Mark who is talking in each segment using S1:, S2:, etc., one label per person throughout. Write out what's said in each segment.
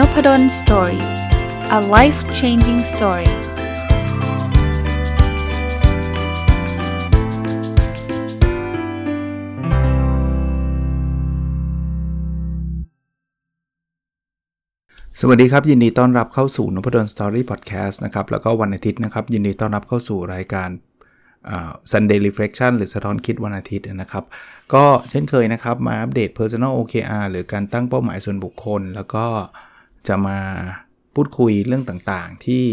S1: Nopadol Story a life changing story สวัสดีครับ ยินดีต้อนรับเข้าสู่นพดล Story พอดแคสต์นะครับ แล้วก็วันอาทิตย์นะครับ ยินดีต้อนรับเข้าสู่รายการ Sunday Reflection หรือสะท้อนคิดวันอาทิตย์นะครับ ก็เช่นเคยนะครับ มาอัปเดต Personal OKR หรือการตั้งเป้าหมายส่วนบุคคล แล้วก็ จะมาพูดคุยเรื่องต่างๆ ที่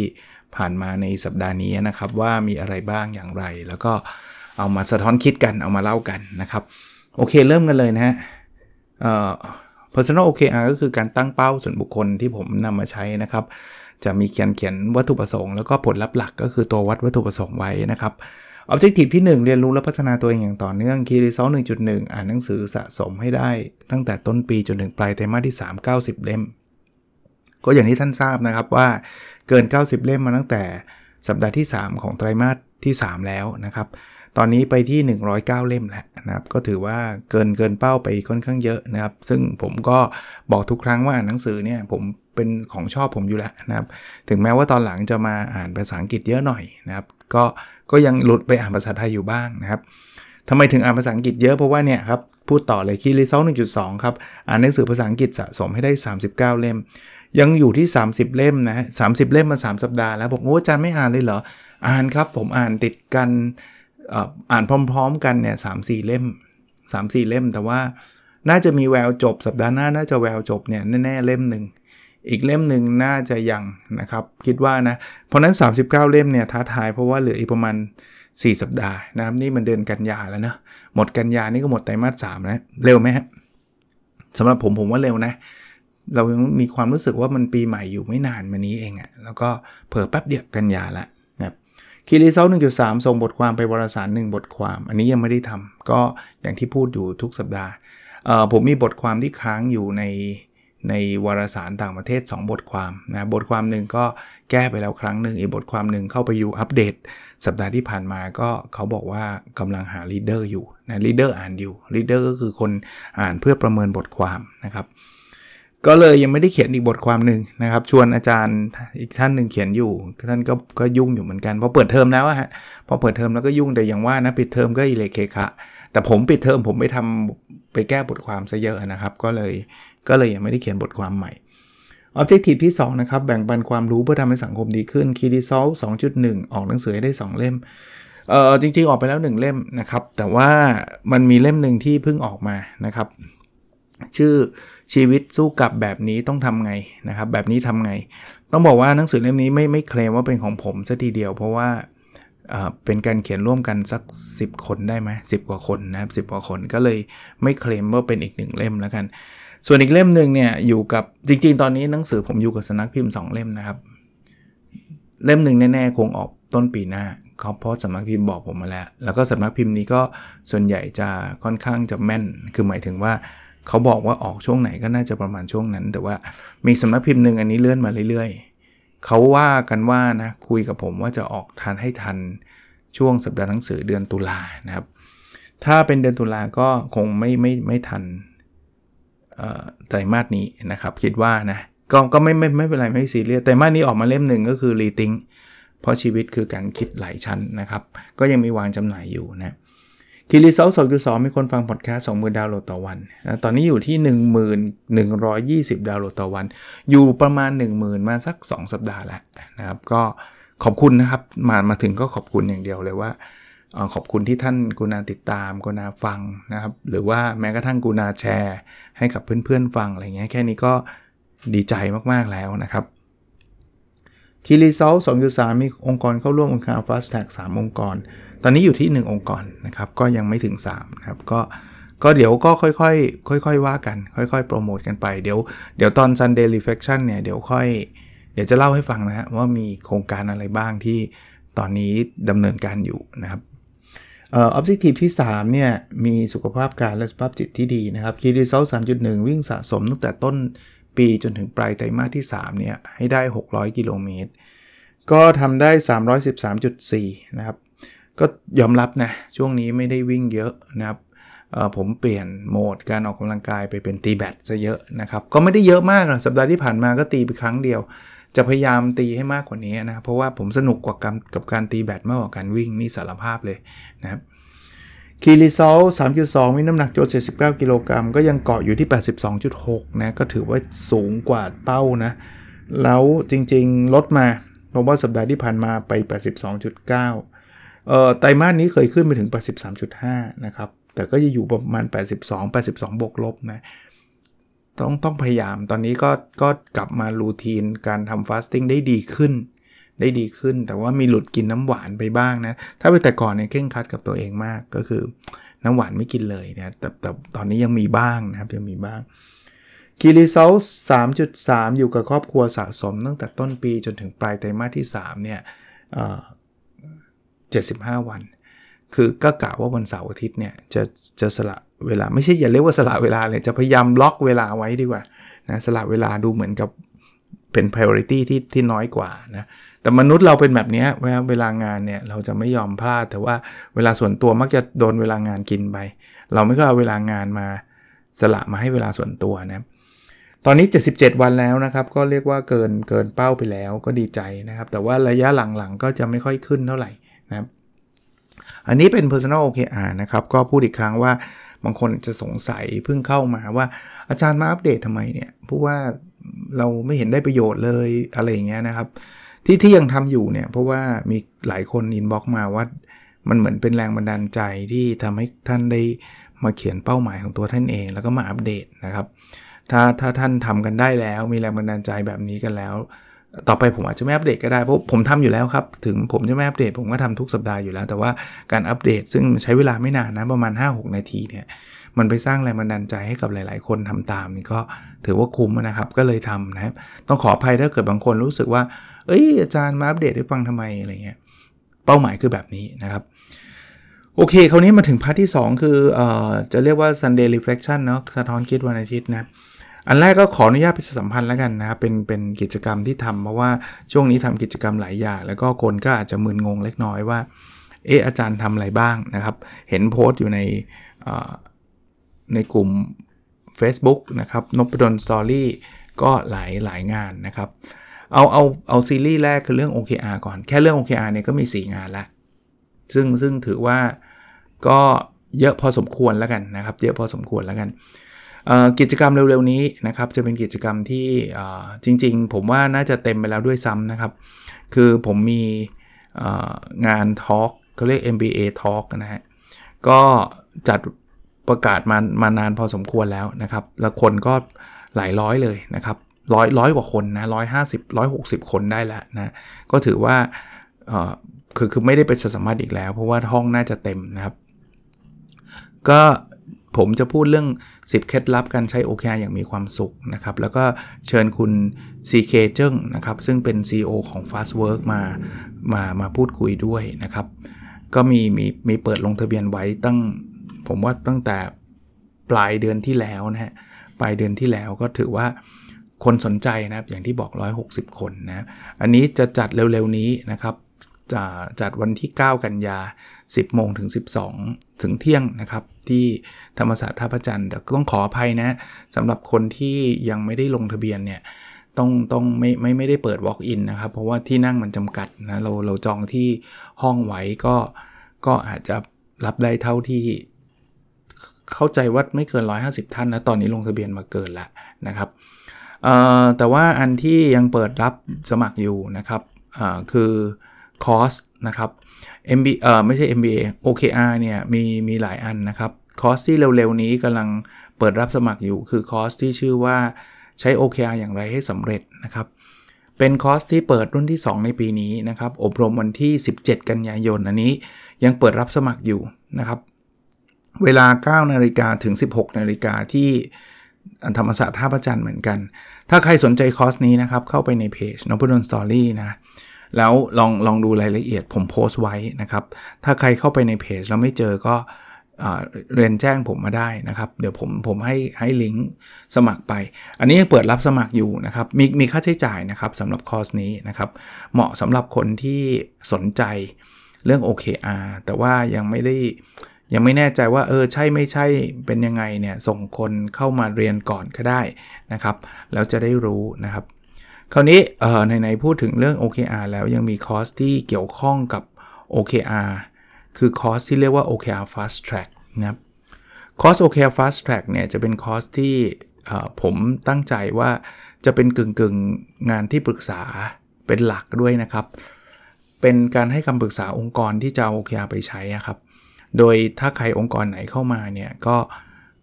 S1: ผ่านมาในสัปดาห์นี้นะครับ ว่ามีอะไรบ้างอย่างไร แล้วก็เอามาสะท้อนคิดกันเอามาเล่ากันนะครับ โอเคเริ่มกันเลยนะฮะ personal OKR ก็คือการตั้งเป้าส่วนบุคคลที่ผมนำมาใช้นะครับ จะมีเขียนเขียนวัตถุประสงค์แล้วก็ผลลัพธ์หลักก็คือตัววัดวัตถุประสงค์ไว้นะครับ Objective ที่ 1 เรียนรู้และพัฒนาตัวเองอย่างต่อเนื่อง Key Result 1.1 อ่านหนังสือสะสมให้ได้ตั้งแต่ต้นปีจนถึงปลายไตรมาสที่ 3 90 เล่ม ก็อย่างที่ท่านทราบนะครับว่าเกิน 90 เล่มมาตั้งแต่สัปดาห์ที่ 3 ของไตรมาสที่ 3 แล้วนะครับ ตอนนี้ไปที่ 109 เล่มแล้วนะครับ ก็ถือว่าเกินเกินเป้าไปค่อนข้างเยอะนะครับ ซึ่งผมก็บอกทุกครั้งว่าอ่านหนังสือเนี่ยผมเป็นของชอบผมอยู่แล้วนะครับ ถึงแม้ว่าตอนหลังจะมาอ่านภาษาอังกฤษเยอะหน่อยนะครับ ก็ก็ยังหลุดไปอ่านภาษาไทยอยู่บ้างนะครับทำไมถึงอ่านภาษาอังกฤษเยอะเพราะว่าเนี่ยครับพูดต่อเลยคีรีเซล1.2 ครับ อ่านหนังสือภาษาอังกฤษสะสมให้ได้ 39 เล่ม ยังอยู่ที่ 30 เล่มนะสาเล่มมา 3 สัปดาห์แล้วบอกโอ้อาจารย์ไม่อ่านเลยเหรอ อ่านครับ ผมอ่านติดกันอ่านพร้อม ๆ กันเนี่ยสามสี่เล่ม 3 4 เล่ม แต่ว่าน่าจะมีแววจบ สัปดาห์หน้าน่าจะแววจบเนี่ยแน่ๆเล่มหนึ่งอีกเล่มหนึ่งน่าจะยังนะครับ คิดว่านะ เพราะนั้น 39 เล่มเนี่ยท้าทายเพราะว่าเหลืออีกประมาณ 4 สัปดาห์นะครับ นี่มันเดือนกันยาแล้วเนะหมดกันยานี่ก็หมดไตรมาสสามนะเร็วไหมฮะสำหรับผมผมว่าเร็วนะ เรายังมีความรู้สึกว่ามันปีใหม่อยู่ไม่นานมานี้เองอะ่ะแล้วก็เผิ่แป๊บเดียวกันยาละนะคีรีเซลหนึ่งจุดสามส่งบทความไปวารสารหนึ่งบทความ อันนี้ยังไม่ได้ทำก็อย่างที่พูดอยู่ทุกสัปดาห์ผมมีบทความที่ค้างอยู่ในในวารสารต่างประเทศ 2 บทความนะบทความหนึ่งก็แก้ไปแล้วครั้งหนึ่งอีกบทความหนึ่งเข้าไปดูอัปเดต สัปดาห์ที่ผ่านมาก็เขาบอกว่ากำลังหา reader อยู่นะ reader อ่านอยู่ reader ก็คือคนอ่านเพื่อประเมินบทความนะครับ ก็เลยยังไม่ได้เขียนอีกบทความหนึ่งนะครับ ชวนอาจารย์อีกท่านหนึ่งเขียนอยู่ท่านก็ก็ยุ่งอยู่เหมือนกันพอเปิดเทอมแล้วฮะพอเปิดเทอมแล้วก็ยุ่งแต่อย่างว่านะปิดเทอมก็อิเลเคคะแต่ผมปิดเทอมผมไปทำไปแก้บทความซะเยอะนะครับ ก็เลยก็เลยยังไม่ได้เขียนบทความใหม่ Objective ที่ 2 นะครับ แบ่งปันความรู้เพื่อทำให้สังคมดีขึ้น Key Result 2.1 ออกหนังสือให้ได้ 2 เล่ม เอ่อจริง ๆ ออกไปแล้ว 1 เล่มนะครับ แต่ว่ามันมีเล่มหนึ่งที่เพิ่งออกมานะครับ ชื่อชีวิตสู้กับแบบนี้ต้องทำไงนะครับ แบบนี้ทำไง ต้องบอกว่าหนังสือเล่มนี้ไม่ไม่เคลมว่าเป็นของผมซะทีเดียว เพราะว่าเป็นการเขียนร่วมกันสัก 10 คนได้ไหมสิกว่าคนนะครับสิกว่าคนก็เลยไม่เคลมว่าเป็นอีกหนึ่งเล่มแล้วกัน ส่วนอีกเล่มหนึ่งเนี่ยอยู่กับจริง ๆ ตอนนี้หนังสือผมอยู่กับสนักพิมพ์ 2 เล่มนะครับ เล่มหนึ่งแน่ๆคงออกต้นปีหน้าเขาเพราะสำนักพิมพ์บอกผมมาแล้ว แล้วก็สำนักพิมพ์นี้ก็ส่วนใหญ่จะค่อนข้างจะแม่น คือหมายถึงว่า เขาบอกว่าออกช่วงไหนก็น่าจะประมาณช่วงนั้น แต่ว่ามีสำนักพิมพ์หนึ่งอันนี้เลื่อนมาเรื่อยๆ เขาว่ากันว่านะคุยกับผมว่าจะออกทันให้ทันช่วงสัปดาห์หนังสือเดือนตุลานะครับ ถ้าเป็นเดือนตุลาก็คงไม่ไม่ไม่ทันไตรมาสนี้นะครับ คิดว่านะก็ก็ไม่ไม่ไม่เป็นไรไม่ซีเรียสไตรมาสนี้ออกมาเล่มหนึ่งก็คือรีทิงเพราะชีวิตคือการคิดหลายชั้นนะครับ ก็ยังมีวางจำหน่ายอยู่นะ คีรีเซลสองจุดสองมีคนฟังพอดแคสต์สองหมื่นดาวโหลดต่อวันนะตอนนี้อยู่ที่ 1120 ดาวน์โหลดต่อวัน อยู่ประมาณ 10,000 มาสัก 2 สัปดาห์แล้วนะครับ ก็ขอบคุณนะครับ มามาถึงก็ขอบคุณอย่างเดียวเลยว่าขอบคุณที่ท่านกรุณาติดตามกรุณาฟังนะครับ หรือว่าแม้กระทั่งกรุณาแชร์ ให้กับเพื่อนๆฟังอะไรเงี้ยแค่นี้ก็ดีใจมากๆแล้วนะครับ key result สองจุดสามมีองค์กรเข้าร่วม OKR fast track สามองค์กร ตอนนี้อยู่ที่ 1 องค์กรนะครับ ก็ยังไม่ถึง3นะครับก็ก็เดี๋ยวก็ค่อยๆ ค่อย ๆ ว่ากัน ค่อย ๆ โปรโมทกันไป เดี๋ยวเดี๋ยวตอน Sunday Reflection เนี่ย เดี๋ยวค่อย เดี๋ยวจะเล่าให้ฟังนะฮะว่ามีโครงการอะไรบ้างที่ตอนนี้ดำเนินการอยู่นะครับออบเจกตีฟที่ 3 เนี่ย มีสุขภาพกายและสุขภาพจิตที่ดีนะครับคีรีเซล3.1 วิ่งสะสมตั้งแต่ต้นปีจนถึงปลายไตรมาสที่ 3 เนี่ย ให้ได้ 600 กิโลเมตร ก็ทำได้ 313.4 นะครับ ก็ยอมรับนะช่วงนี้ไม่ได้วิ่งเยอะนะครับผมเปลี่ยนโหมดการออกกำลังกายไปเป็นตีแบตซะเยอะนะครับ ก็ไม่ได้เยอะมากนะสัปดาห์ที่ผ่านมาก็ตีไปครั้งเดียว จะพยายามตีให้มากกว่านี้นะเพราะว่าผมสนุกกว่ากับกับการตีแบตมากกว่าการวิ่งนี่สารภาพเลยนะครับคีรีซอล3.2 มีน้ำหนักโยน79 กิโลกรัม ก็ยังเกาะอยู่ที่ 82.6 นะ ก็ถือว่าสูงกว่าเป้านะ แล้วจริงๆ ลดมา เพราะว่าสัปดาห์ที่ผ่านมาไป 82.9เอ่อ ไตรมาสนี้เคยขึ้นไปถึง 83.5 นะครับ แต่ก็จะอยู่ประมาณ 82 82 บวกลบนะ ต้องต้องพยายามตอนนี้ก็ก็กลับมารูทีนการทำฟาสติ้งได้ดีขึ้น ได้ดีขึ้น แต่ว่ามีหลุดกินน้ำหวานไปบ้างนะ ถ้าไปแต่ก่อนเนี่ยเข่งคัดกับตัวเองมากก็คือน้ำหวานไม่กินเลยนะแต่แต่ตอนนี้ยังมีบ้างนะครับยังมีบ้างคีรีเซล3.3 อยู่กับครอบครัวสะสมตั้งแต่ต้นปีจนถึงปลายไตรมาสที่ 3 เนี่ย 75 วัน คือก็กะว่าวันเสาร์อาทิตย์เนี่ยจะจะสละเวลาไม่ใช่อย่าเรียกว่าสละเวลาเลยจะพยายามล็อกเวลาไว้ดีกว่านะสละเวลาดูเหมือนกับเป็น priority ที่ที่น้อยกว่านะแต่มนุษย์เราเป็นแบบนี้เวลาเวลางานเนี่ยเราจะไม่ยอมพลาด แต่ว่าเวลาส่วนตัวมักจะโดนเวลางานกินไป เราไม่ก็เอาเวลางานมาสละมาให้เวลาส่วนตัวนะตอนนี้ 77 วันแล้วนะครับ ก็เรียกว่าเกินเกินเป้าไปแล้วก็ดีใจนะครับ แต่ว่าระยะหลังๆก็จะไม่ค่อยขึ้นเท่าไหร่ นะครับอันนี้เป็น personal OKR นะครับ ก็พูดอีกครั้งว่าบางคนจะสงสัยเพิ่งเข้ามาว่าอาจารย์มาอัปเดตทำไมเนี่ยเพราะว่าเราไม่เห็นได้ประโยชน์เลยอะไรอย่างเงี้ยนะครับ ที่ที่ยังทำอยู่เนี่ยเพราะว่ามีหลายคน inbox มาว่ามันเหมือนเป็นแรงบันดาลใจที่ทำให้ท่านได้มาเขียนเป้าหมายของตัวท่านเอง แล้วก็มาอัปเดตนะครับ ถ้าถ้าท่านทำกันได้แล้วมีแรงบันดาลใจแบบนี้กันแล้ว ต่อไปผมอาจจะไม่อัปเดตก็ได้เพราะผมทำอยู่แล้วครับ ถึงผมจะไม่อัปเดต ผมก็ทำทุกสัปดาห์อยู่แล้ว แต่ว่าการอัปเดตซึ่งใช้เวลาไม่นานนะประมาณ 5-6 นาทีเนี่ยมันไปสร้างแรงบันดาลใจให้กับหลาย ๆ คนทำตามนี่ก็ถือว่าคุ้มนะครับก็เลยทำนะครับต้องขออภัยถ้าเกิดบางคนรู้สึกว่า เอ้ยอาจารย์มาอัปเดตให้ฟังทำไมอะไรเงี้ยเป้าหมายคือแบบนี้นะครับโอเค คราวนี้มาถึง part ที่ 2 คือเอ่อจะเรียกว่า Sunday Reflection เนาะสะท้อนคิดวันอาทิตย์นะ อันแรกก็ขออนุญาตประชาสัมพันธ์แล้วกันนะครับเป็นเป็นกิจกรรมที่ทำเพราะว่าช่วงนี้ทำกิจกรรมหลายอย่าง แล้วก็คนก็อาจจะมึนงงเล็กน้อยว่าเอออาจารย์ทำอะไรบ้างนะครับ เห็นโพสต์อยู่ในในกลุ่ม Facebook นะครับนบดลสตอรี่ก็หลายหลายงานนะครับ เอาเอาเอาซีรีส์แรกคือเรื่อง OKR ก่อน แค่เรื่อง OKR เนี่ยก็มี 4 งานละซึ่งซึ่งถือว่าก็เยอะพอสมควรแล้วกันนะครับ เยอะพอสมควรแล้วกัน กิจกรรมเร็วๆนี้นะครับจะเป็นกิจกรรมที่จริงๆ ผมว่าน่าจะเต็มไปแล้วด้วยซ้ำนะครับ คือผมมีงานทอล์กเขาเรียก MBA Talk นะฮะ ก็จัดประกาศมามานานพอสมควรแล้วนะครับ แล้วคนก็หลายร้อยเลยนะครับร้อยร้อยกว่าคนนะร้อยห้าสิบร้อยหกสิบคนได้แล้วนะ ก็ถือว่าคือคือไม่ได้เป็นสมัครอีกแล้ว เพราะว่าห้องน่าจะเต็มนะครับ ก็ ผมจะพูดเรื่อง 10 เคล็ดลับการใช้ OKR อย่างมีความสุขนะครับ แล้วก็เชิญคุณ CK เจิ้งนะครับ ซึ่งเป็น CEO ของ Fastwork มามามาพูดคุยด้วยนะครับ ก็มีมีมีเปิดลงทะเบียนไว้ตั้ง ผมว่าตั้งแต่ปลายเดือนที่แล้วนะฮะปลายเดือนที่แล้วก็ถือว่าคนสนใจนะครับอย่างที่บอก 160 คนนะ อันนี้จะจัดเร็วๆนี้นะครับจะจัดวันที่ 9 กันยา 10 โมงถึง 12 ถึงเที่ยงนะครับ ที่ธรรมศาสตร์ท่าพระจันทร์แต่ต้องขออภัยนะสำหรับคนที่ยังไม่ได้ลงทะเบียนเนี่ยต้องต้องไม่ไม่ไม่ได้เปิด walk in นะครับ เพราะว่าที่นั่งมันจำกัดนะเราเราจองที่ห้องไว้ก็ก็อาจจะรับได้เท่าที่เข้าใจว่าไม่เกิน 150 ท่านนะตอนนี้ลงทะเบียนมาเกินล้วนะครับแต่ว่าอันที่ยังเปิดรับสมัครอยู่นะครับคือคอร์สนะครับ MB เอ่อไม่ใช่ MBA OKR เนี่ยมีมีหลายอันนะครับ คอร์สที่เร็วๆ นี้กำลังเปิดรับสมัครอยู่คือคอร์สที่ชื่อว่าใช้ OKR อย่างไรให้สำเร็จนะครับ เป็นคอร์สที่เปิดรุ่นที่ 2 ในปีนี้นะครับ อบรมวันที่ 17 กันยายนอันนี้ยังเปิดรับสมัครอยู่นะครับ เวลา 9 นาฬิกาถึง 16 นาฬิกาที่ธรรมศาสตร์ท่าพระจันทร์เหมือนกัน ถ้าใครสนใจคอร์สนี้นะครับ เข้าไปในเพจนพดล Story นะ แล้วลองลองดูรายละเอียดผมโพสต์ไว้นะครับ ถ้าใครเข้าไปในเพจแล้วไม่เจอก็เรียนแจ้งผมมาได้นะครับ เดี๋ยวผมผมให้ให้ลิงก์สมัครไป อันนี้ยังเปิดรับสมัครอยู่นะครับ มีมีค่าใช้จ่ายนะครับสำหรับคอร์สนี้นะครับ เหมาะสำหรับคนที่สนใจเรื่อง OKR แต่ว่ายังไม่ได้ยังไม่แน่ใจว่าเออใช่ไม่ใช่เป็นยังไงเนี่ยส่งคนเข้ามาเรียนก่อนก็ได้นะครับ แล้วจะได้รู้นะครับ คราวนี้เอ่อในๆพูดถึงเรื่อง OKR แล้วยังมีคอร์สที่เกี่ยวข้องกับ OKR คือคอร์สที่เรียกว่า OKR Fast Track นะครับคอร์ส OKR Fast Track เนี่ยจะเป็นคอร์สที่ผมตั้งใจว่าจะเป็นกึ่งกึ่งงานที่ปรึกษาเป็นหลักด้วยนะครับ เป็นการให้คำปรึกษาองค์กรที่จะเอา OKR ไปใช้ครับ โดยถ้าใครองค์กรไหนเข้ามาเนี่ยก็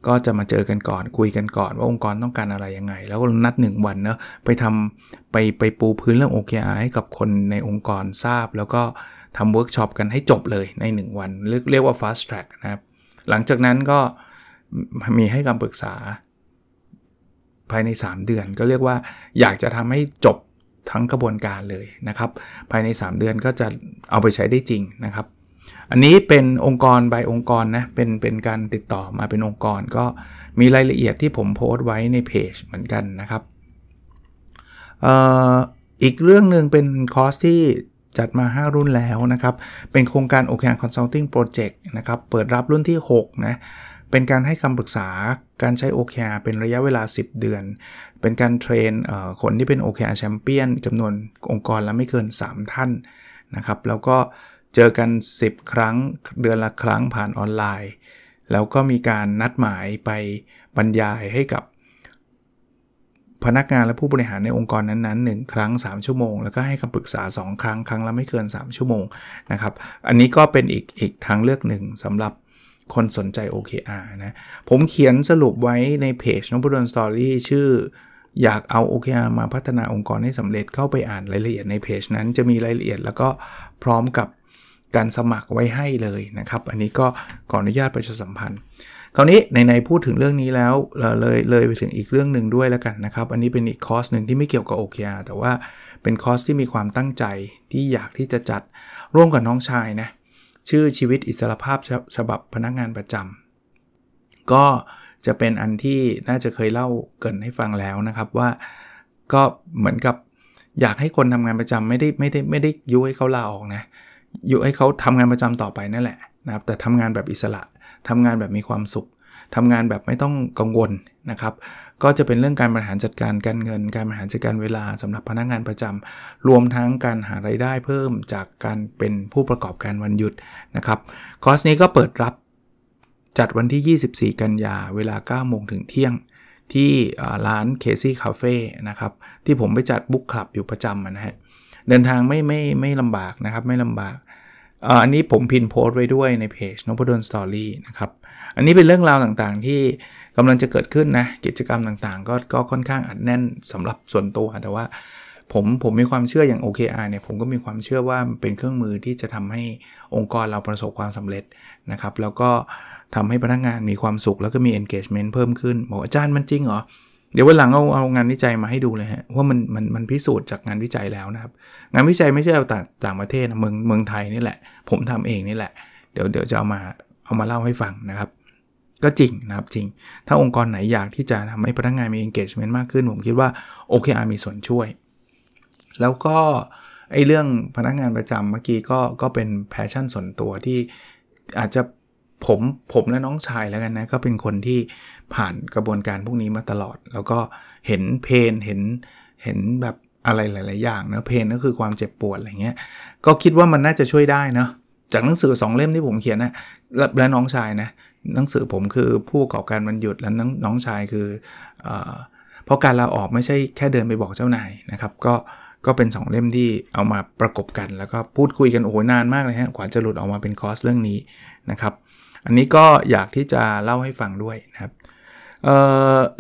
S1: ก็จะมาเจอกันก่อนคุยกันก่อนว่าองค์กรต้องการอะไรยังไง แล้วก็นัด 1 วันเนะไปทำไปไปปูพื้นเรื่อง OKR ให้กับคนในองค์กรทราบ แล้วก็ทำเวิร์กช็อปกันให้จบเลยใน 1 วัน เรียกเรียกว่า fast track นะครับ หลังจากนั้นก็มีให้คำปรึกษาภายใน 3 เดือนก็เรียกว่าอยากจะทำให้จบทั้งกระบวนการเลยนะครับ ภายใน 3 เดือนก็จะเอาไปใช้ได้จริงนะครับ อันนี้เป็นองค์กร by องค์กรนะเป็นเป็นการติดต่อมาเป็นองค์กร ก็มีรายละเอียดที่ผมโพสต์ไว้ในเพจเหมือนกันนะครับอออีกเรื่องหนึ่งเป็นคอร์สที่จัดมา 5 รุ่นแล้วนะครับ เป็นโครงการ OKR Consulting Project นะครับ เปิดรับรุ่นที่ 6 นะ เป็นการให้คำปรึกษาการใช้ OKR เป็นระยะเวลา 10 เดือน เป็นการเทรนคนที่เป็น OKR แชมเปี้ยนจำนวนองค์กรละไม่เกิน 3 ท่านนะครับ แล้วก็ เจอกัน 10 ครั้งเดือนละครั้งผ่านออนไลน์ แล้วก็มีการนัดหมายไปบรรยายให้กับ พนักงานและผู้บริหารในองค์กรนั้นๆ 1 ครั้ง 3 ชั่วโมง แล้วก็ให้คำปรึกษา 2 ครั้ง ครั้งละไม่เกิน 3 ชั่วโมงนะครับ อันนี้ก็เป็นอีกอีกทางเลือกหนึ่งสำหรับคนสนใจ OKR นะ ผมเขียนสรุปไว้ในเพจนพูดนสตอรี่ชื่ออยากเอา OKR มาพัฒนาองค์กรให้สำเร็จเข้าไปอ่านรายละเอียดในเพจนั้นจะมีรายละเอียดแล้วก็พร้อมกับ การสมัครไว้ให้เลยนะครับ อันนี้ก็ขออนุญาตประชาสัมพันธ์ คราวนี้ในๆพูดถึงเรื่องนี้แล้วเลยเลยไปถึงอีกเรื่องหนึ่งด้วยแล้วกันนะครับ อันนี้เป็นอีกคอร์สหนึ่งที่ไม่เกี่ยวกับ OKR แต่ว่าเป็นคอร์สที่มีความตั้งใจที่อยากที่จะจัดร่วมกับน้องชายนะชื่อชีวิตอิสรภาพฉบับพนักงานประจำก็จะเป็นอันที่น่าจะเคยเล่าเกินให้ฟังแล้วนะครับว่าก็เหมือนกับอยากให้คนทำงานประจำไม่ได้ไม่ได้ไม่ได้ยุให้เขาลาออกนะ อยุให้เขาทำงานประจำต่อไปนั่นแหละนะครับแต่ทำงานแบบอิสระทำงานแบบมีความสุขทำงานแบบไม่ต้องกังวลนะครับ ก็จะเป็นเรื่องการบริหารจัดการการเงิน การบริหารจัดการเวลาสำหรับพนักงานประจำรวมทั้งการหาไรายได้เพิ่มจากการเป็นผู้ประกอบการวันหยุดนะครับคอร์สนี้ก็เปิดรับจัดวันที่ 24 กันยาเวลา 9 โมงถึงเที่ยงที่ร้านเคซี่คาเฟ่นะครับ ที่ผมไปจัด book club อยู่ประจำนะฮะเดินทางไม่ไม่ไม่ลำบากนะครับ ไม่ลำบาก อันนี้ผม pin โพสต์ไว้ด้วยในเพจนพดล Story นะครับ อันนี้เป็นเรื่องราวต่างๆ ที่กำลังจะเกิดขึ้นนะ กิจกรรมต่างๆ ก็ก็ค่อนข้างอัดแน่นสำหรับส่วนตัว แต่ว่าผมผมมีความเชื่ออย่าง OKR เนี่ยผมก็มีความเชื่อว่าเป็นเครื่องมือที่จะทำให้องค์กรเราประสบความสำเร็จนะครับ แล้วก็ทำให้พนักงานมีความสุขแล้วก็มี engagement เพิ่มขึ้นบอกอาจารย์มันจริงเหรอ เดี๋ยววันหลังเอาเอางานวิจัยมาให้ดูเลยฮะว่ามันมันมันพิสูจน์จากงานวิจัยแล้วนะครับ งานวิจัยไม่ใช่เอาต่างต่างประเทศเมืองเมืองไทยนี่แหละ ผมทำเองนี่แหละ เดี๋ยวเดี๋ยวจะเอามาเอามาเล่าให้ฟังนะครับ ก็จริงนะครับจริง ถ้าองค์กรไหนอยากที่จะทำให้พนักงานมี engagement มากขึ้น ผมคิดว่า OKR มีส่วนช่วย แล้วก็ไอ้เรื่องพนักงานประจำเมื่อกี้ก็ก็เป็น passion ส่วนตัวที่อาจจะผมผมและน้องชายแล้วกันนะ ก็เป็นคนที่ ผ่านกระบวนการพวกนี้มาตลอด แล้วก็เห็น pain เห็นเห็นแบบอะไรหลาย ๆ อย่างนะ pain ก็คือความเจ็บปวดอะไรเงี้ยก็คิดว่ามันน่าจะช่วยได้นะจากหนังสือ 2 เล่มที่ผมเขียนนะและน้องชายนะหนังสือผมคือผู้ประกอบการมันหยุดแล้วน้องชายคือเอเพราะการลาออกไม่ใช่แค่เดินไปบอกเจ้านายนะครับ ก็ก็เป็น 2 เล่มที่เอามาประกบกัน แล้วก็พูดคุยกันโอ้โหนานมากเลยฮะกว่าจะหลุดออกมาเป็นคอร์สเรื่องนี้นะครับ อันนี้ก็อยากที่จะเล่าให้ฟังด้วยนะครับ เ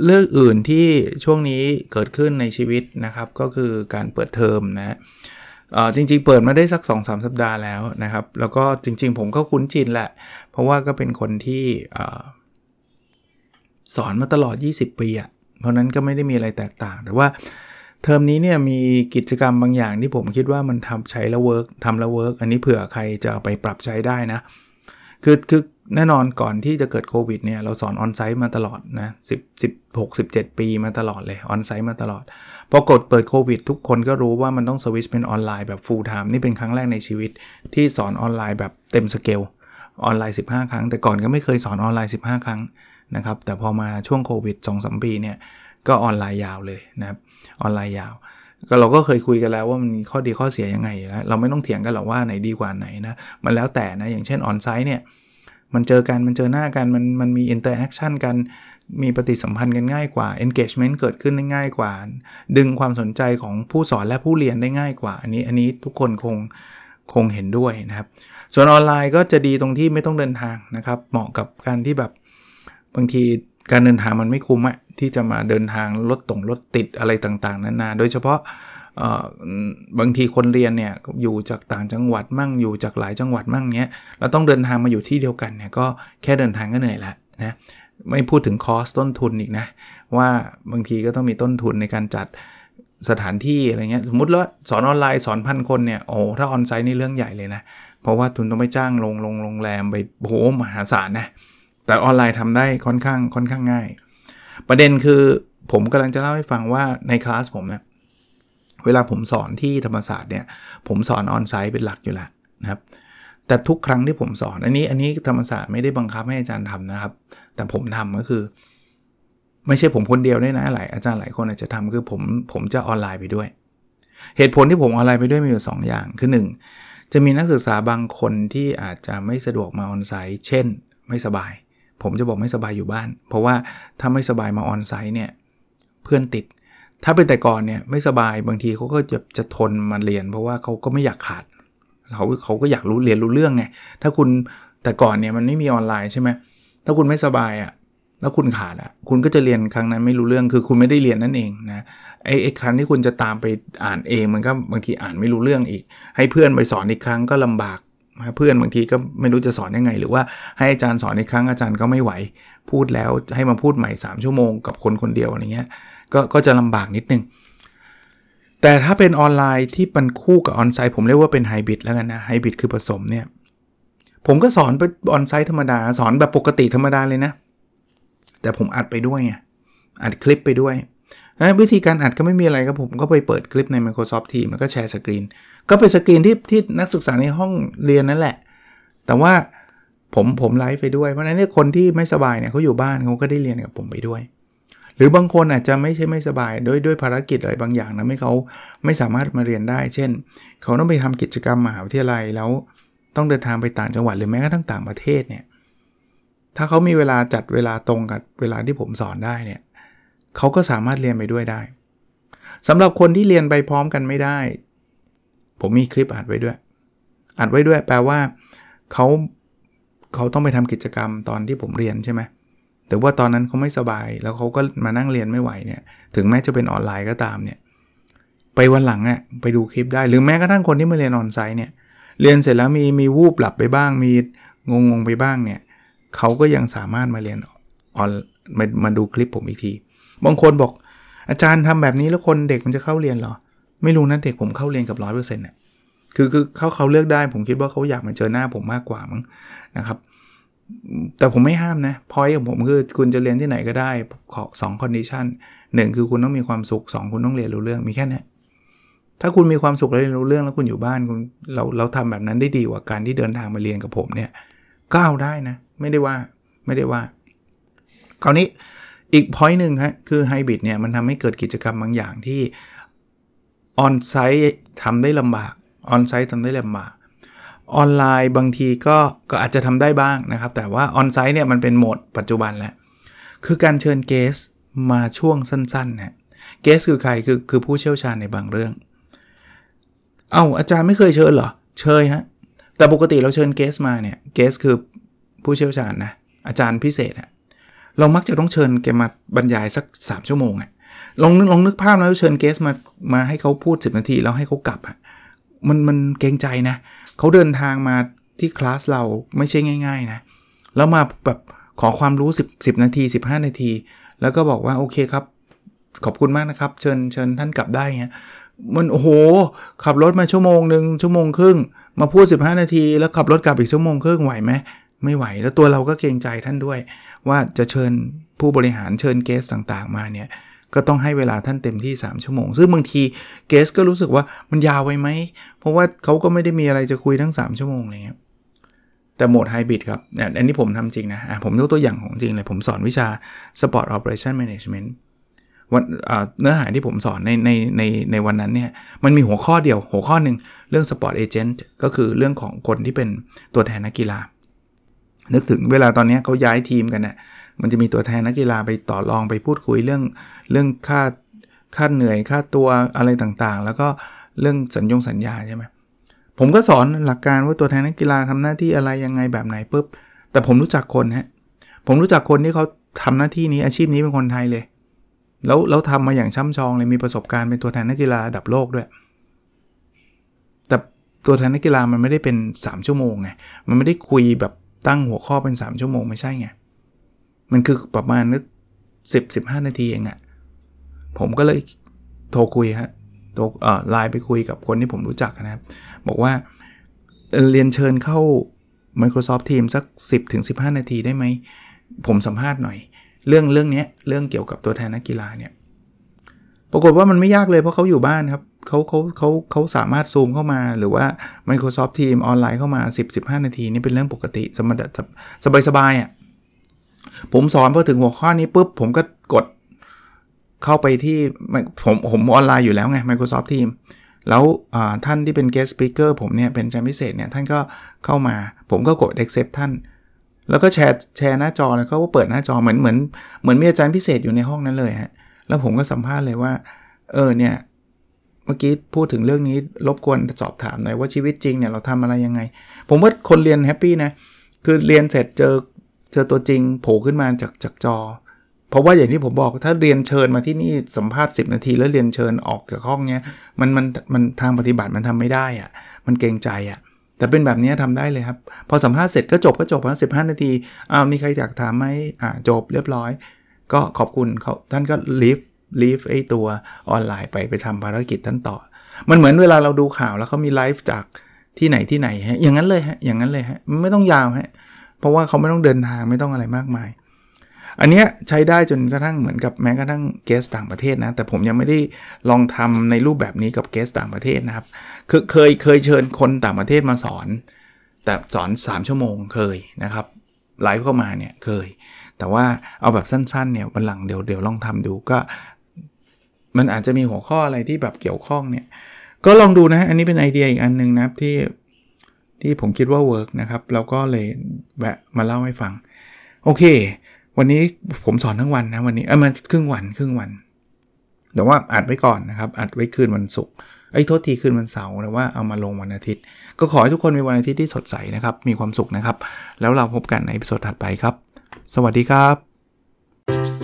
S1: เรื่องอื่นที่ช่วงนี้เกิดขึ้นในชีวิตนะครับ ก็คือการเปิดเทอมนะจริงๆ เปิดมาได้สัก 2-3สสัปดาห์แล้วนะครับ แล้วก็จริง ๆ ผมก็คุ้นชินแหละ เพราะว่าก็เป็นคนที่สอนมาตลอด 20 ปีอะเพราะนั้นก็ไม่ได้มีอะไรแตกต่าง แต่ว่าเทอมนี้เนี่ยมีกิจกรรมบางอย่างที่ผมคิดว่ามันทำใช้แล้ว work ทำแล้ว work อันนี้เผื่อใครจะไปปรับใช้ได้นะ คือคือ แน่นอนก่อนที่จะเกิดโควิดเนี่ยเราสอน onsite มาตลอดนะ10 16 17ปีมาตลอดเลย onsite มาตลอดพอเกิดโควิด ทุกคนก็รู้ว่ามันต้องสวิชเป็นออนไลน์แบบ full time นี่เป็นครั้งแรกในชีวิตที่สอนออนไลน์แบบเต็มสเกลออนไลน์ 15 ครั้ง แต่ก่อนก็ไม่เคยสอนออนไลน์ 15 ครั้งนะครับแต่พอมาช่วงโควิด2-3ปีเนี่ยก็ออนไลน์ยาวเลยนะครับออนไลน์ยาว ก็เราก็เคยคุยกันแล้วว่ามันมีข้อดีข้อเสียยังไงแล้วเราไม่ต้องเถียงกันหรอกว่าไหนดีกว่าไหนนะมันแล้วแต่นะอย่างเช่น onsite เนี่ย มันเจอกัน มันเจอหน้ากัน มันมันมี interaction กัน มีปฏิสัมพันธ์กันง่ายกว่า engagement เกิดขึ้นได้ง่ายกว่า ดึงความสนใจของผู้สอนและผู้เรียนได้ง่ายกว่า อันนี้อันนี้ทุกคนคงคงเห็นด้วยนะครับ ส่วนออนไลน์ก็จะดีตรงที่ไม่ต้องเดินทางนะครับ เหมาะกับการที่แบบบางทีการเดินทางมันไม่คุ้มอะที่จะมาเดินทางรถตรงรถติดอะไรต่างๆนานา โดยเฉพาะ บางทีคนเรียนเนี่ยอยู่จากต่างจังหวัดมั่งอยู่จากหลายจังหวัดมั่งเนี้ยเราต้องเดินทางมาอยู่ที่เดียวกันเนี่ยก็แค่เดินทางก็เหนื่อยล้วนะไม่พูดถึงคอสต้นทุนอีกนะว่าบางทีก็ต้องมีต้นทุนในการจัดสถานที่อะไรเงี้ยสมมติว่าสอนออนไลน์สอนพันคนเนี่ยโอ้ถ้าออนไซต์นี่เรื่องใหญ่เลยนะ เพราะว่าทุนต้องไปจ้างลงลงโรงแรมไปโหมหาศาลนะแต่ออนไลน์ทำได้ค่อนข้างค่อนข้างง่าย ประเด็นคือผมกำลังจะเล่าให้ฟังว่าในคลาสผมเนะี่ย เวลาผมสอนที่ธรรมศาสตร์เนี่ยผมสอนออนไซต์เป็นหลักอยู่แล้วนะครับแต่ทุกครั้งที่ผมสอน อันนี้อันนี้ธรรมศาสตร์ไม่ได้บังคับให้อาจารย์ทำนะครับ แต่ผมทำก็คือ ไม่ใช่ผมคนเดียวด้วยนะหลายอาจารย์หลายคนอาจจะทำคือผมผมจะออนไลน์ไปด้วย เหตุผลที่ผมออนไลน์ไปด้วยมีอยู่ 2 อย่างคือ 1 จะมีนักศึกษาบางคนที่อาจจะไม่สะดวกมาออนไซต์เช่น ไม่สบาย ผมจะบอกไม่สบายอยู่บ้าน เพราะว่าถ้าไม่สบายมาออนไซต์เนี่ยเพื่อนติด ถ้าเป็นแต่ก่อนเนี่ยไม่สบายบางทีเขาก็จะจะทนมาเรียน เพราะว่าเขาก็ไม่อยากขาดเขาเขาก็อยากรู้เรียนรู้เรื่องไงถ้าคุณแต่ก่อนเนี่ยมันไม่มีออนไลน์ใช่ไหมถ้าคุณไม่สบายอะ่ะแล้วคุณขาดอะ่ะคุณก็จะเรียนครั้งนั้นไม่รู้เรื่องคือคุณไม่ได้เรียนนั่นเองนะไอ้ไอ้ครั้งที่คุณจะตามไปอ่านเองมันก็บางทีอ่านไม่รู้เรื่องอีก ให้เพื่อนไปสอนอีกครั้งก็ลำบากเพื่อนบางทีก็ไม่รู้จะสอนยังไง หรือว่าให้อาจารย์สอนอีกครั้งอาจารย์ก็ไม่ไหว พูดแล้วให้มาพูดใหม่ 3 ชั่วโมงกับคนคนเดียวอะไรเงี้ย ก็ก็จะลำบากนิดนึง แต่ถ้าเป็นออนไลน์ที่มันคู่กับออนไซต์ผมเรียกว่าเป็นไฮบริดแล้วกันนะไฮบริดคือผสมเนี่ยผมก็สอนไป onsite ธรรมดา สอนแบบปกติธรรมดาเลยนะ แต่ผมอัดไปด้วยไงอัดคลิปไปด้วยนะวิธีการอัดก็ไม่มีอะไรครับผมก็ไปเปิดคลิปใน Microsoft Teams แล้วก็ share screen ก็เป็นสกรีนที่ที่นักศึกษาในห้องเรียนนั่นแหละ แต่ว่าผมผมไลฟ์ไปด้วย เพราะฉะนั้นคนที่ไม่สบายเนี่ยเขาอยู่บ้านเขาก็ได้เรียนกับผมไปด้วย หรือบางคนอาจจะไม่ใช่ไม่สบายด้วยด้วยภารกิจอะไรบางอย่างนะไม่เขาไม่สามารถมาเรียนได้ เช่น เขาต้องไปทำกิจกรรมมหาวิทยาลัยแล้วต้องเดินทางไปต่างจังหวัดหรือแม้กระทั่งต่างประเทศเนี่ยถ้าเขามีเวลาจัดเวลาตรงกับเวลาที่ผมสอนได้เนี่ยเขาก็สามารถเรียนไปด้วยได้สำหรับคนที่เรียนไปพร้อมกันไม่ได้ ผมมีคลิปอัดไว้ด้วยอัดไว้ด้วยแปลว่าเขาเขาต้องไปทำกิจกรรมตอนที่ผมเรียนใช่ไหม แต่ว่าตอนนั้นเขาไม่สบาย แล้วเขาก็มานั่งเรียนไม่ไหวเนี่ย ถึงแม้จะเป็นออนไลน์ก็ตามเนี่ย ไปวันหลังอะไปดูคลิปได้ หรือแม้กระทั่งคนที่มาเรียนออนไซต์เนี่ย เรียนเสร็จแล้วมีมีวูบหลับไปบ้าง มีงงงไปบ้างเนี่ย เขาก็ยังสามารถมาเรียนออนมามาดูคลิปผมอีกที บางคนบอกอาจารย์ทำแบบนี้แล้วคนเด็กมันจะเข้าเรียนหรอ ไม่รู้นะเด็กผมเข้าเรียนกับร้อยเปอร์เซ็นต์เนี่ยคือคือเขาเขาเลือกได้ผมคิดว่าเขาอยากมาเจอหน้าผมมากกว่ามั้งนะครับ แต่ผมไม่ห้ามนะพอยของผมคือคุณจะเรียนที่ไหนก็ได้ขอสอง condition หนึ่งคือคุณต้องมีความสุข 2 คุณต้องเรียนรู้เรื่องมีแค่นี้ถ้าคุณมีความสุขและเรียนรู้เรื่องแล้วคุณอยู่บ้านคุณเราเราทำแบบนั้นได้ดีกว่าการที่เดินทางมาเรียนกับผมเนี่ยก็เอาได้นะ ไม่ได้ว่าไม่ได้ว่าคราวนี้อีก point หนึ่งฮะคือไฮบริดเนี่ยมันทำให้เกิดกิจกรรมบางอย่างที่ onsite ทำได้ลำบาก onsite ทำได้ลำบาก ออนไลน์บางทีก็ก็อาจจะทำได้บ้างนะครับ แต่ว่าออนไซต์เนี่ยมันเป็นโหมดปัจจุบันแล้ว คือการเชิญเกสมาช่วงสั้นๆนะเกสคือใครคือคือผู้เชี่ยวชาญในบางเรื่อง เอา้าอาจารย์ไม่เคยเชิญเหรอ เชิญฮะ แต่ปกติเราเชิญเกสมาเนี่ยเกสคือผู้เชี่ยวชาญนะอาจารย์พิเศษอะเรามักจะต้องเชิญแกมาบรรยายสัก 3 ชั่วโมงอะลองลองนึกภาพแล้วเชิญเกสมามาให้เขาพูด 10 นาทีแล้วให้เขากลับอะมันมันเกรงใจนะเเขาเดินทางมาที่คลาสเราไม่ใช่ง่าย ๆนะ แล้วมาแบบขอความรู้ 10 10 นาที 15 นาที แล้วก็บอกว่าโอเคครับ ขอบคุณมากนะครับ เชิญเชิญท่านกลับได้เงี้ยมันโอ้โห ขับรถมาชั่วโมงหนึ่งชั่วโมงครึ่ง มาพูด 15 นาที แล้วขับรถกลับอีกชั่วโมงครึ่งไหวไหมไม่ไหว แล้วตัวเราก็เกรงใจท่านด้วย ว่าจะเชิญผู้บริหารเชิญเกสต่างๆ มาเนี่ย ก็ต้องให้เวลาท่านเต็มที่ 3 ชั่วโมง ซึ่งบางทีเกสก็รู้สึกว่ามันยาวไปไหม เพราะว่าเขาก็ไม่ได้มีอะไรจะคุยทั้ง 3 ชั่วโมงอะไรเงี้ยแต่โหมดไฮบริดครับ อันนี้ผมทำจริงนะะผมยกตัวอย่างของจริงเลย ผมสอนวิชา Sport Operation Management วันเนื้อหาที่ผมสอนในในในในวันนั้นเนี่ย มันมีหัวข้อเดียว หัวข้อหนึ่งเรื่อง Sport Agent ก็คือเรื่องของคนที่เป็นตัวแทนนักกีฬา นึกถึงเวลาตอนนี้เขาย้ายทีมกันเนะ่ย มันจะมีตัวแทนนักกีฬาไปต่อรองไปพูดคุยเรื่องเรื่องค่าค่าเหนื่อยค่าตัวอะไรต่างๆ แล้วก็เรื่องสัญญงสัญญาใช่ไหมผมก็สอนหลักการว่าตัวแทนนักกีฬาทำหน้าที่อะไรยังไงแบบไหนปุ๊บแต่ผมรู้จักคนฮะผมรู้จักคนที่เขาทำหน้าที่นี้อาชีพนี้เป็นคนไทยเลย แล้วแล้วทำมาอย่างช่ำชองเลยมีประสบการณ์เป็นตัวแทนนักกีฬาระดับโลกด้วย แต่ตัวแทนนักกีฬามันไม่ได้เป็น 3 ชั่วโมงไงมันไม่ได้คุยแบบตั้งหัวข้อเป็น 3 ชั่วโมงไม่ใช่ไง มันคือประมาณนึกสิบสิบห้านาทีเองอะผมก็เลยโทรคุยฮะโทรเอ่อไลน์ไปคุยกับคนที่ผมรู้จักนะครับ บอกว่าเรียนเชิญเข้า Microsoft Teams สัก 10-15 นาทีได้ไหม ผมสัมภาษณ์หน่อย เรื่องเรื่องนี้เรื่องเกี่ยวกับตัวแทนนักกีฬาเนี่ย ปรากฏว่ามันไม่ยากเลยเพราะเขาอยู่บ้านครับเขาเขาเขาเขาสามารถซูมเข้ามาหรือว่า Microsoft Teams ออนไลน์เข้ามา 10-15 นาทีนี่เป็นเรื่องปกติสมสบายสบายอะ ผมสอนพอถึงหัวข้อนี้ปุ๊บผมก็กดเข้าไปที่ผมผมออนไลน์อยู่แล้วไง Microsoft Team แล้วท่านที่เป็น guest speaker ผมเนี่ยเป็นอาจารย์พิเศษเนี่ยท่านก็เข้ามาผมก็กด accept ท่าน แล้วก็แชร์แชร์หน้าจอแล้วเขาก็เปิดหน้าจอเหมือนเหมือนเหมือนมีอาจารย์พิเศษอยู่ในห้องนั้นเลยฮะแล้วผมก็สัมภาษณ์เลยว่า เออเนี่ยเมื่อกี้พูดถึงเรื่องนี้รบกวนสอบถามหน่อยว่าชีวิตจริงเนี่ยเราทำอะไรยังไง ผมว่าคนเรียนแฮปปี้นะ คือเรียนเสร็จเจอ เจอตัวจริงโผล่ขึ้นมาจากจากจอ เพราะว่าอย่างที่ผมบอกถ้าเรียนเชิญมาที่นี่สัมภาษณ์ 10 นาที แล้วเรียนเชิญออกจากห้องเนี้ยมันมันมันทางปฏิบัติมันทำไม่ได้อะมันเกรงใจอะแต่เป็นแบบนี้ทำได้เลยครับ พอสัมภาษณ์เสร็จก็จบก็จบแล้วสิบห้านาทีอ้าวมีใครอยากถามไหมอ่าจบเรียบร้อย ก็ขอบคุณเขาท่านก็ลีฟลีฟไอตัวออนไลน์ไปไปทำภารกิจท่านต่อ มันเหมือนเวลาเราดูข่าวแล้วเขามีไลฟ์จากที่ไหนที่ไหนฮะอย่างนั้นเลยฮะอย่างนั้นเลยฮะไม่ต้องยาวฮะ เพราะว่าเขาไม่ต้องเดินทางไม่ต้องอะไรมากมาย อันนี้ใช้ได้จนกระทั่งเหมือนกับแม้กระทั่งเกสต่างประเทศนะ แต่ผมยังไม่ได้ลองทำในรูปแบบนี้กับเกสต่างประเทศนะครับคือเคยเคยเชิญคนต่างประเทศมาสอน แต่สอน 3 ชั่วโมงเคยนะครับไลฟ์เข้ามาเนี่ยเคย แต่ว่าเอาแบบสั้นๆเนี่ยวันหลังเดี๋ยวเดี๋ยวลองทำดูก็มันอาจจะมีหัวข้ออะไรที่แบบเกี่ยวข้องเนี่ย ก็ลองดูนะ อันนี้เป็นไอเดียอีกอันนึงนะที่ ที่ผมคิดว่า work นะครับแล้วก็เลยแวะมาเล่าให้ฟัง โอเค วันนี้ผมสอนทั้งวันนะวันนี้เออมันครึ่งวันครึ่งวัน แต่ว่าอัดไว้ก่อนนะครับ อัดไว้คืนวันศุกร์ไอ้โทษทีคืนวันเสาร์แต่ว่าเอามาลงวันอาทิตย์ ก็ขอให้ทุกคนมีวันอาทิตย์ที่สดใสนะครับ มีความสุขนะครับ แล้วเราพบกันใน episode ถัดไปครับ สวัสดีครับ